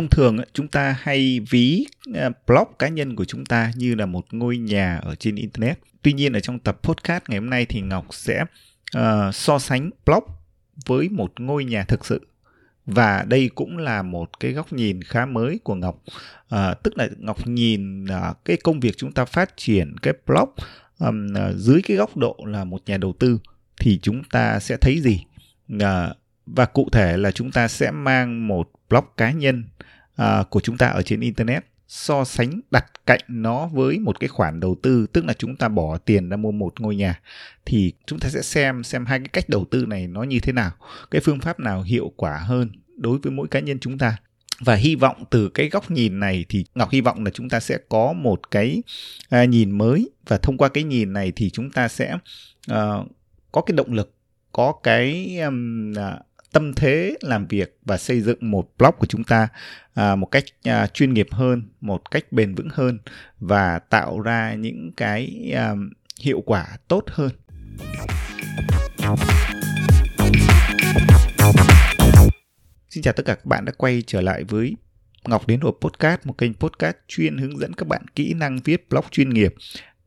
thông thường chúng ta hay ví à, blog cá nhân của chúng ta như là một ngôi nhà ở trên internet. Tuy nhiên ở trong tập podcast ngày hôm nay thì ngọc sẽ uh, so sánh blog với một ngôi nhà thực sự. Và đây cũng là một cái góc nhìn khá mới của ngọc. À, tức là ngọc nhìn à, cái công việc chúng ta phát triển cái blog um, à, dưới cái góc độ là một nhà đầu tư thì chúng ta sẽ thấy gì? À, và cụ thể là chúng ta sẽ mang một blog cá nhân à, của chúng ta ở trên internet so sánh đặt cạnh nó với một cái khoản đầu tư tức là chúng ta bỏ tiền ra mua một ngôi nhà thì chúng ta sẽ xem xem hai cái cách đầu tư này nó như thế nào cái phương pháp nào hiệu quả hơn đối với mỗi cá nhân chúng ta. Và hy vọng từ cái góc nhìn này thì ngọc hy vọng là chúng ta sẽ có một cái à, nhìn mới. Và thông qua cái nhìn này thì chúng ta sẽ uh, có cái động lực có cái um, uh, tâm thế làm việc và xây dựng một blog của chúng ta à, một cách à, chuyên nghiệp hơn một cách bền vững hơn và tạo ra những cái à, hiệu quả tốt hơn. Xin chào tất cả các bạn đã quay trở lại với Ngọc đến hộp podcast, một kênh podcast chuyên hướng dẫn các bạn kỹ năng viết blog chuyên nghiệp,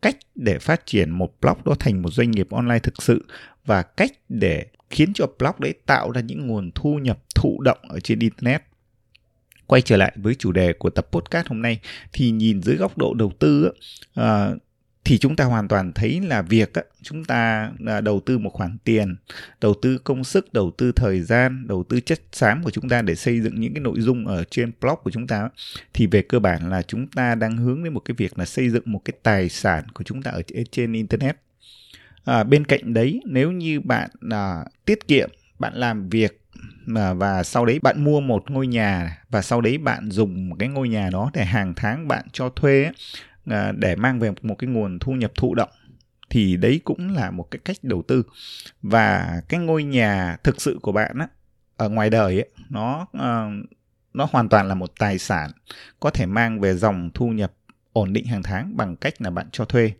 cách để phát triển một blog đó thành một doanh nghiệp online thực sự và cách để khiến cho blog đấy tạo ra những nguồn thu nhập thụ động ở trên internet. Quay trở lại với chủ đề của tập podcast hôm nay thì nhìn dưới góc độ đầu tư á, ờ, thì chúng ta hoàn toàn thấy là việc chúng ta à, đầu tư một khoản tiền đầu tư công sức đầu tư thời gian đầu tư chất xám của chúng ta để xây dựng những cái nội dung ở trên blog của chúng ta thì về cơ bản là chúng ta đang hướng đến một cái việc là xây dựng một cái tài sản của chúng ta ở trên internet à, bên cạnh đấy nếu như bạn à, tiết kiệm bạn làm việc mà và sau đấy bạn mua một ngôi nhà và sau đấy bạn dùng cái ngôi nhà đó để hàng tháng bạn cho thuê à, để mang về một cái nguồn thu nhập thụ động thì đấy cũng là một cái cách đầu tư. Và cái ngôi nhà thực sự của bạn á ở ngoài đời ấy, nó uh, nó hoàn toàn là một tài sản có thể mang về dòng thu nhập ổn định hàng tháng bằng cách là bạn cho thuê.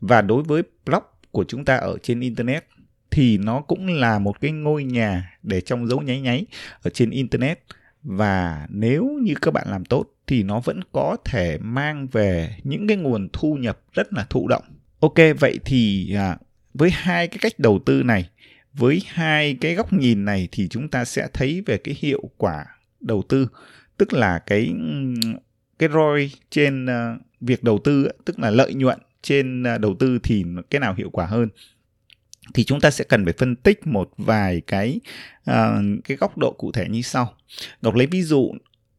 Và đối với block của chúng ta ở trên internet thì nó cũng là một cái ngôi nhà để trong dấu nháy nháy ở trên internet và nếu như các bạn làm tốt thì nó vẫn có thể mang về những cái nguồn thu nhập rất là thụ động. Ok, vậy thì à, với hai cái cách đầu tư này, với hai cái góc nhìn này thì chúng ta sẽ thấy về cái hiệu quả đầu tư, tức là cái cái ROI trên uh, việc đầu tư, tức là lợi nhuận trên à, đầu tư thì cái nào hiệu quả hơn thì chúng ta sẽ cần phải phân tích một vài cái uh, cái góc độ cụ thể như sau. Ngọc lấy ví dụ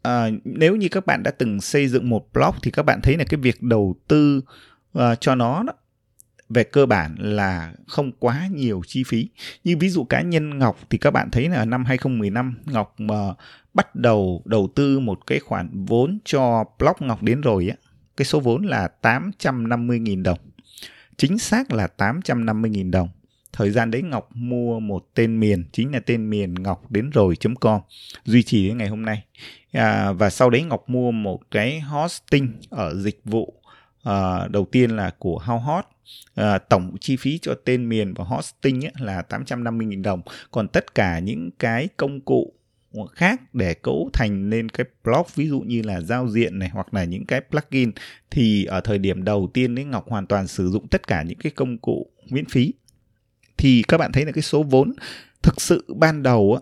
uh, nếu như các bạn đã từng xây dựng một blog thì các bạn thấy là cái việc đầu tư uh, cho nó đó, về cơ bản là không quá nhiều chi phí. Như ví dụ cá nhân Ngọc thì các bạn thấy là năm 2015 Ngọc mà bắt đầu đầu tư một cái khoản vốn cho blog Ngọc đến rồi á, cái số vốn là 850.000 đồng. Chính xác là 850.000 đồng. Thời gian đấy Ngọc mua một tên miền chính là tên miền ngọc đến rồi.com duy trì đến ngày hôm nay. À, và sau đấy Ngọc mua một cái hosting ở dịch vụ à, đầu tiên là của How Hot. À, tổng chi phí cho tên miền và hosting ấy là 850.000 đồng. Còn tất cả những cái công cụ khác để cấu thành lên cái blog ví dụ như là giao diện này hoặc là những cái plugin thì ở thời điểm đầu tiên đấy Ngọc hoàn toàn sử dụng tất cả những cái công cụ miễn phí. Thì các bạn thấy là cái số vốn thực sự ban đầu á,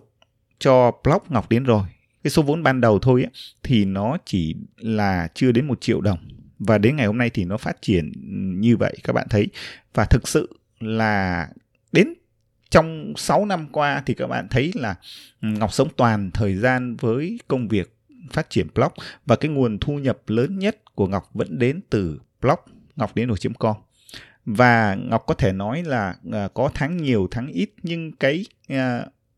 cho blog Ngọc đến rồi. Cái số vốn ban đầu thôi á, thì nó chỉ là chưa đến một triệu đồng. Và đến ngày hôm nay thì nó phát triển như vậy các bạn thấy. Và thực sự là đến trong 6 năm qua thì các bạn thấy là ừ, Ngọc sống toàn thời gian với công việc phát triển blog và cái nguồn thu nhập lớn nhất của Ngọc vẫn đến từ blog ngọc đến com. Và ngọc có thể nói là uh, có tháng nhiều tháng ít nhưng cái uh,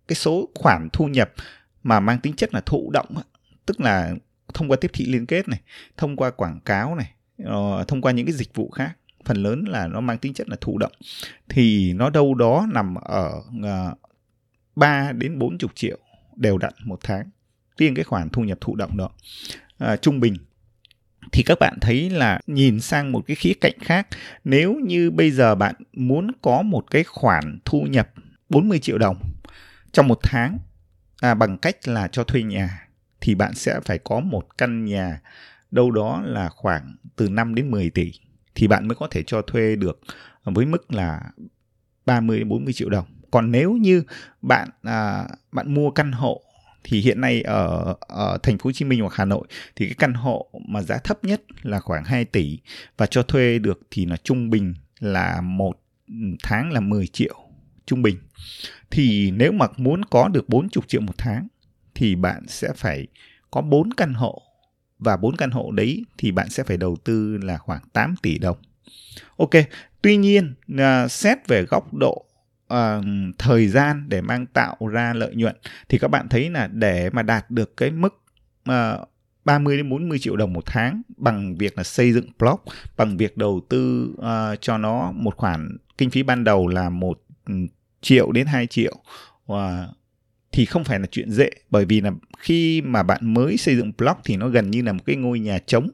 cái số khoản thu nhập mà mang tính chất là thụ động tức là thông qua tiếp thị liên kết này thông qua quảng cáo này uh, thông qua những cái dịch vụ khác phần lớn là nó mang tính chất là thụ động. Thì nó đâu đó nằm ở à, uh, 3 đến 40 triệu đều đặn một tháng riêng cái khoản thu nhập thụ động đó. Uh, trung bình. Thì các bạn thấy là nhìn sang một cái khía cạnh khác nếu như bây giờ bạn muốn có một cái khoản thu nhập 40 triệu đồng trong một tháng à, bằng cách là cho thuê nhà thì bạn sẽ phải có một căn nhà đâu đó là khoảng từ 5 đến 10 tỷ thì bạn mới có thể cho thuê được với mức là 30 đến 40 triệu đồng. Còn nếu như bạn à, bạn mua căn hộ thì hiện nay ở ở thành phố Hồ Chí Minh hoặc Hà Nội thì cái căn hộ mà giá thấp nhất là khoảng 2 tỷ và cho thuê được thì là trung bình là một tháng là 10 triệu trung bình. Thì nếu mà muốn có được 40 triệu một tháng thì bạn sẽ phải có 4 căn hộ và 4 căn hộ đấy thì bạn sẽ phải đầu tư là khoảng 8 tỷ đồng. Ok, tuy nhiên à, xét về góc độ à, thời gian để mang tạo ra lợi nhuận thì các bạn thấy là để mà đạt được cái mức à, 30 đến 40 triệu đồng một tháng bằng việc là xây dựng blog, bằng việc đầu tư uh, cho nó một khoản kinh phí ban đầu là một ừ, triệu đến 2 triệu và thì không phải là chuyện dễ bởi vì là khi mà bạn mới xây dựng blog thì nó gần như là một cái ngôi nhà trống.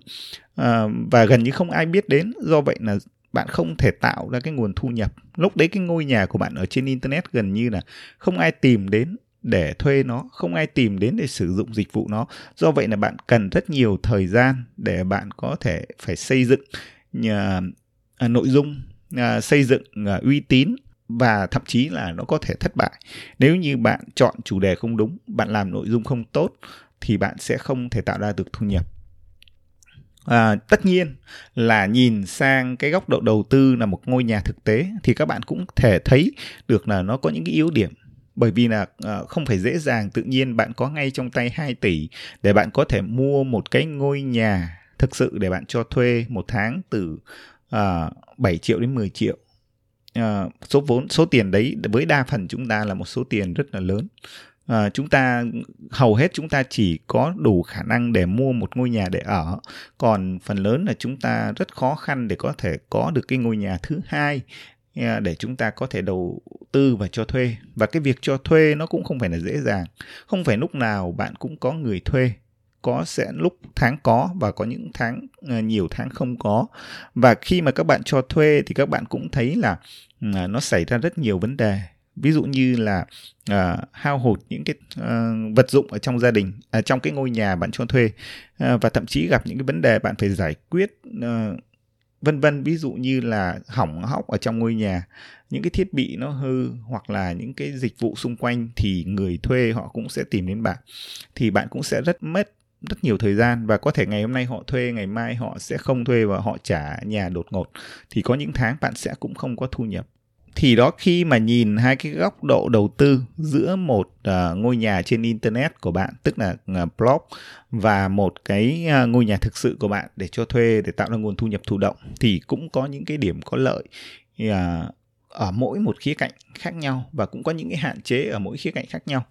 À, và gần như không ai biết đến do vậy là bạn không thể tạo ra cái nguồn thu nhập. Lúc đấy cái ngôi nhà của bạn ở trên internet gần như là không ai tìm đến để thuê nó không ai tìm đến để sử dụng dịch vụ nó. Do vậy là bạn cần rất nhiều thời gian để bạn có thể phải xây dựng nhà, à, nội dung à, xây dựng à, uy tín và thậm chí là nó có thể thất bại. Nếu như bạn chọn chủ đề không đúng bạn làm nội dung không tốt thì bạn sẽ không thể tạo ra được thu nhập. À, tất nhiên là nhìn sang cái góc độ đầu tư là một ngôi nhà thực tế thì các bạn cũng thể thấy được là nó có những cái yếu điểm. Bởi vì là uh, không phải dễ dàng tự nhiên bạn có ngay trong tay 2 tỷ để bạn có thể mua một cái ngôi nhà thực sự để bạn cho thuê một tháng từ à, uh, 7 triệu đến 10 triệu uh, số vốn số tiền đấy với đa phần chúng ta là một số tiền rất là lớn. À, chúng ta hầu hết chúng ta chỉ có đủ khả năng để mua một ngôi nhà để ở. Còn phần lớn là chúng ta rất khó khăn để có thể có được cái ngôi nhà thứ hai ờ, để chúng ta có thể đầu tư và cho thuê. Và cái việc cho thuê nó cũng không phải là dễ dàng. Không phải lúc nào bạn cũng có người thuê có sẽ lúc tháng có và có những tháng ờ, nhiều tháng không có. Và khi mà các bạn cho thuê thì các bạn cũng thấy là à, nó xảy ra rất nhiều vấn đề. Ví dụ như là uh, hao hụt những cái uh, vật dụng ở trong gia đình uh, trong cái ngôi nhà bạn cho thuê uh, và thậm chí gặp những cái vấn đề bạn phải giải quyết uh, vân vân. Ví dụ như là hỏng hóc ở trong ngôi nhà những cái thiết bị nó hư hoặc là những cái dịch vụ xung quanh thì người thuê họ cũng sẽ tìm đến bạn thì bạn cũng sẽ rất mất rất nhiều thời gian và có thể ngày hôm nay họ thuê ngày mai họ sẽ không thuê và họ trả nhà đột ngột thì có những tháng bạn sẽ cũng không có thu nhập. Thì đó khi mà nhìn hai cái góc độ đầu tư giữa một uh, ngôi nhà trên internet của bạn tức là à, uh, blog và một cái uh, ngôi nhà thực sự của bạn để cho thuê để tạo ra nguồn thu nhập thụ động thì cũng có những cái điểm có lợi uh, ở mỗi một khía cạnh khác nhau và cũng có những cái hạn chế ở mỗi khía cạnh khác nhau.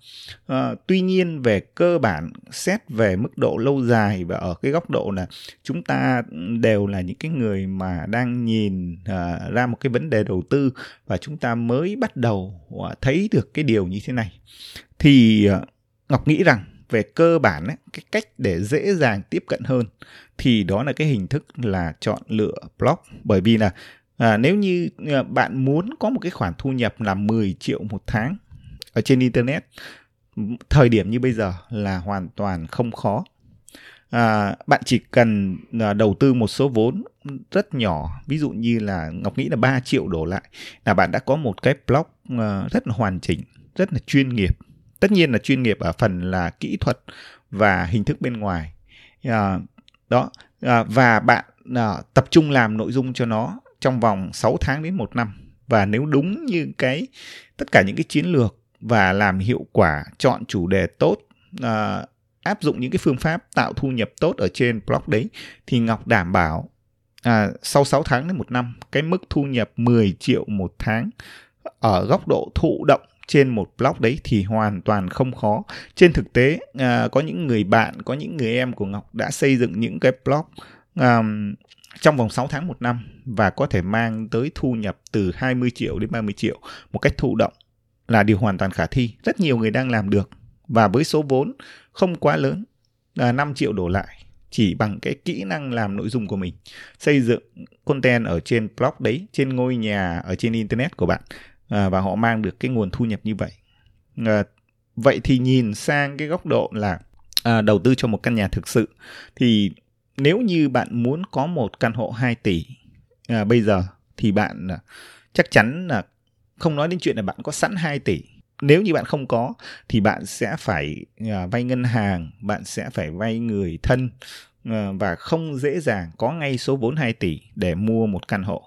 À, tuy nhiên về cơ bản xét về mức độ lâu dài và ở cái góc độ là chúng ta đều là những cái người mà đang nhìn à, ra một cái vấn đề đầu tư và chúng ta mới bắt đầu à, thấy được cái điều như thế này. Thì à, Ngọc nghĩ rằng về cơ bản ấy, cái cách để dễ dàng tiếp cận hơn thì đó là cái hình thức là chọn lựa blog bởi vì là À, nếu như à, bạn muốn có một cái khoản thu nhập là 10 triệu một tháng ở trên internet thời điểm như bây giờ là hoàn toàn không khó. À, bạn chỉ cần à, đầu tư một số vốn rất nhỏ ví dụ như là ngọc nghĩ là 3 triệu đổ lại là bạn đã có một cái blog à, rất là hoàn chỉnh rất là chuyên nghiệp. Tất nhiên là chuyên nghiệp ở phần là kỹ thuật và hình thức bên ngoài. À, đó à, và bạn à, tập trung làm nội dung cho nó trong vòng 6 tháng đến một năm và nếu đúng như cái tất cả những cái chiến lược và làm hiệu quả chọn chủ đề tốt à, áp dụng những cái phương pháp tạo thu nhập tốt ở trên blog đấy thì Ngọc đảm bảo à, sau 6 tháng đến một năm cái mức thu nhập 10 triệu một tháng ở góc độ thụ động trên một blog đấy thì hoàn toàn không khó. Trên thực tế à, có những người bạn, có những người em của Ngọc đã xây dựng những cái blog um, trong vòng 6 tháng một năm và có thể mang tới thu nhập từ 20 triệu đến 30 triệu một cách thụ động là điều hoàn toàn khả thi. Rất nhiều người đang làm được và với số vốn không quá lớn là 5 triệu đổ lại chỉ bằng cái kỹ năng làm nội dung của mình xây dựng content ở trên blog đấy trên ngôi nhà ở trên internet của bạn à, và họ mang được cái nguồn thu nhập như vậy à, vậy thì nhìn sang cái góc độ là à, đầu tư cho một căn nhà thực sự thì nếu như bạn muốn có một căn hộ 2 tỷ à, bây giờ thì bạn à, chắc chắn là không nói đến chuyện là bạn có sẵn 2 tỷ. Nếu như bạn không có thì bạn sẽ phải à, vay ngân hàng bạn sẽ phải vay người thân à, và không dễ dàng có ngay số vốn 2 tỷ để mua một căn hộ.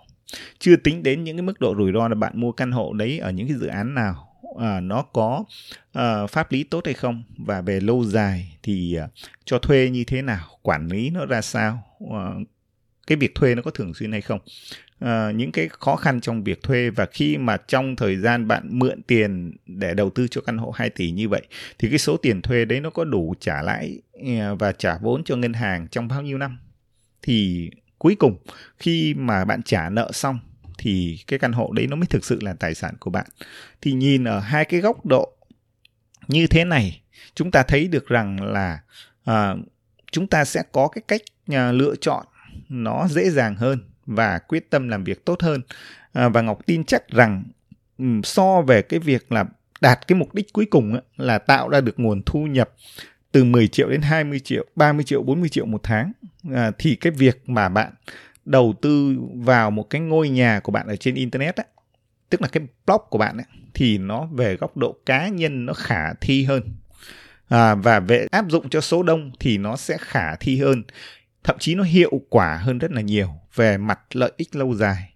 Chưa tính đến những cái mức độ rủi ro là bạn mua căn hộ đấy ở những cái dự án nào à, nó có à, pháp lý tốt hay không? Và về lâu dài thì à, cho thuê như thế nào? Quản lý nó ra sao? À, cái việc thuê nó có thường xuyên hay không? À, những cái khó khăn trong việc thuê và khi mà trong thời gian bạn mượn tiền để đầu tư cho căn hộ 2 tỷ như vậy thì cái số tiền thuê đấy nó có đủ trả lãi à, và trả vốn cho ngân hàng trong bao nhiêu năm? Thì cuối cùng khi mà bạn trả nợ xong thì cái căn hộ đấy nó mới thực sự là tài sản của bạn. Thì nhìn ở hai cái góc độ như thế này chúng ta thấy được rằng là à, chúng ta sẽ có cái cách à, lựa chọn nó dễ dàng hơn và quyết tâm làm việc tốt hơn. À, và ngọc tin chắc rằng um, so về cái việc là đạt cái mục đích cuối cùng á, là tạo ra được nguồn thu nhập từ 10 triệu đến 20 triệu, 30 triệu, 40 triệu một tháng à, thì cái việc mà bạn đầu tư vào một cái ngôi nhà của bạn ở trên internet á, tức là cái blog của bạn ấy, thì nó về góc độ cá nhân nó khả thi hơn. À, và về áp dụng cho số đông thì nó sẽ khả thi hơn. Thậm chí nó hiệu quả hơn rất là nhiều về mặt lợi ích lâu dài.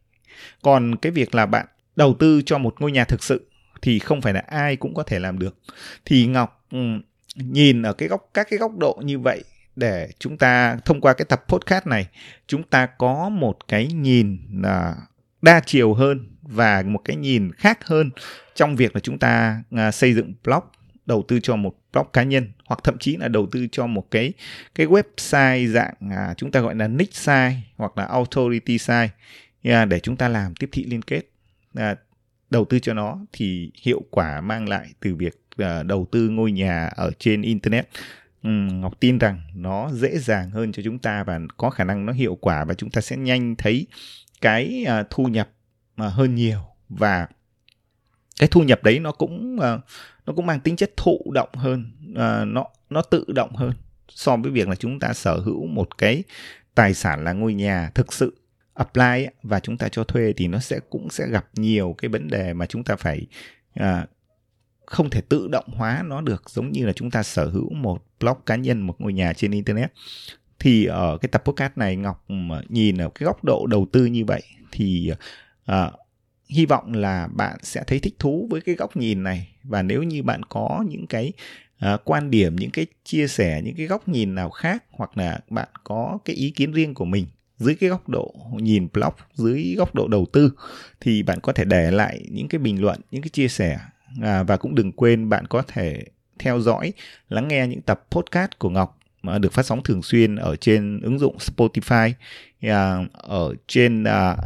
Còn cái việc là bạn đầu tư cho một ngôi nhà thực sự thì không phải là ai cũng có thể làm được. Thì ngọc ừ, nhìn ở cái góc các cái góc độ như vậy để chúng ta thông qua cái tập podcast này chúng ta có một cái nhìn uh, đa chiều hơn và một cái nhìn khác hơn trong việc là chúng ta à, xây dựng blog đầu tư cho một blog cá nhân hoặc thậm chí là đầu tư cho một cái cái website dạng à, chúng ta gọi là niche site hoặc là authority site à, để chúng ta làm tiếp thị liên kết à, đầu tư cho nó thì hiệu quả mang lại từ việc à, đầu tư ngôi nhà ở trên internet. Ừ, ngọc tin rằng nó dễ dàng hơn cho chúng ta và có khả năng nó hiệu quả và chúng ta sẽ nhanh thấy cái à, thu nhập mà hơn nhiều. Và cái thu nhập đấy nó cũng uh, nó cũng mang tính chất thụ động hơn uh, nó nó tự động hơn so với việc là chúng ta sở hữu một cái tài sản là ngôi nhà thực sự apply và chúng ta cho thuê thì nó sẽ cũng sẽ gặp nhiều cái vấn đề mà chúng ta phải uh, không thể tự động hóa nó được giống như là chúng ta sở hữu một blog cá nhân một ngôi nhà trên internet. Thì ở cái tập podcast này ngọc ờ, nhìn ở cái góc độ đầu tư như vậy thì uh, hy vọng là bạn sẽ thấy thích thú với cái góc nhìn này. Và nếu như bạn có những cái uh, quan điểm những cái chia sẻ những cái góc nhìn nào khác hoặc là bạn có cái ý kiến riêng của mình dưới cái góc độ nhìn blog dưới góc độ đầu tư thì bạn có thể để lại những cái bình luận những cái chia sẻ à, và cũng đừng quên bạn có thể theo dõi lắng nghe những tập podcast của ngọc mà được phát sóng thường xuyên ở trên ứng dụng spotify à, ở trên à,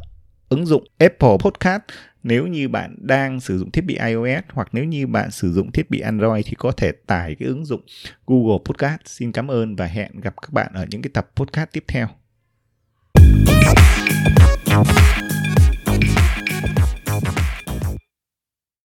ứng dụng Apple Podcast nếu như bạn đang sử dụng thiết bị iOS hoặc nếu như bạn sử dụng thiết bị Android thì có thể tải cái ứng dụng Google Podcast. Xin cảm ơn và hẹn gặp các bạn ở những cái tập podcast tiếp theo.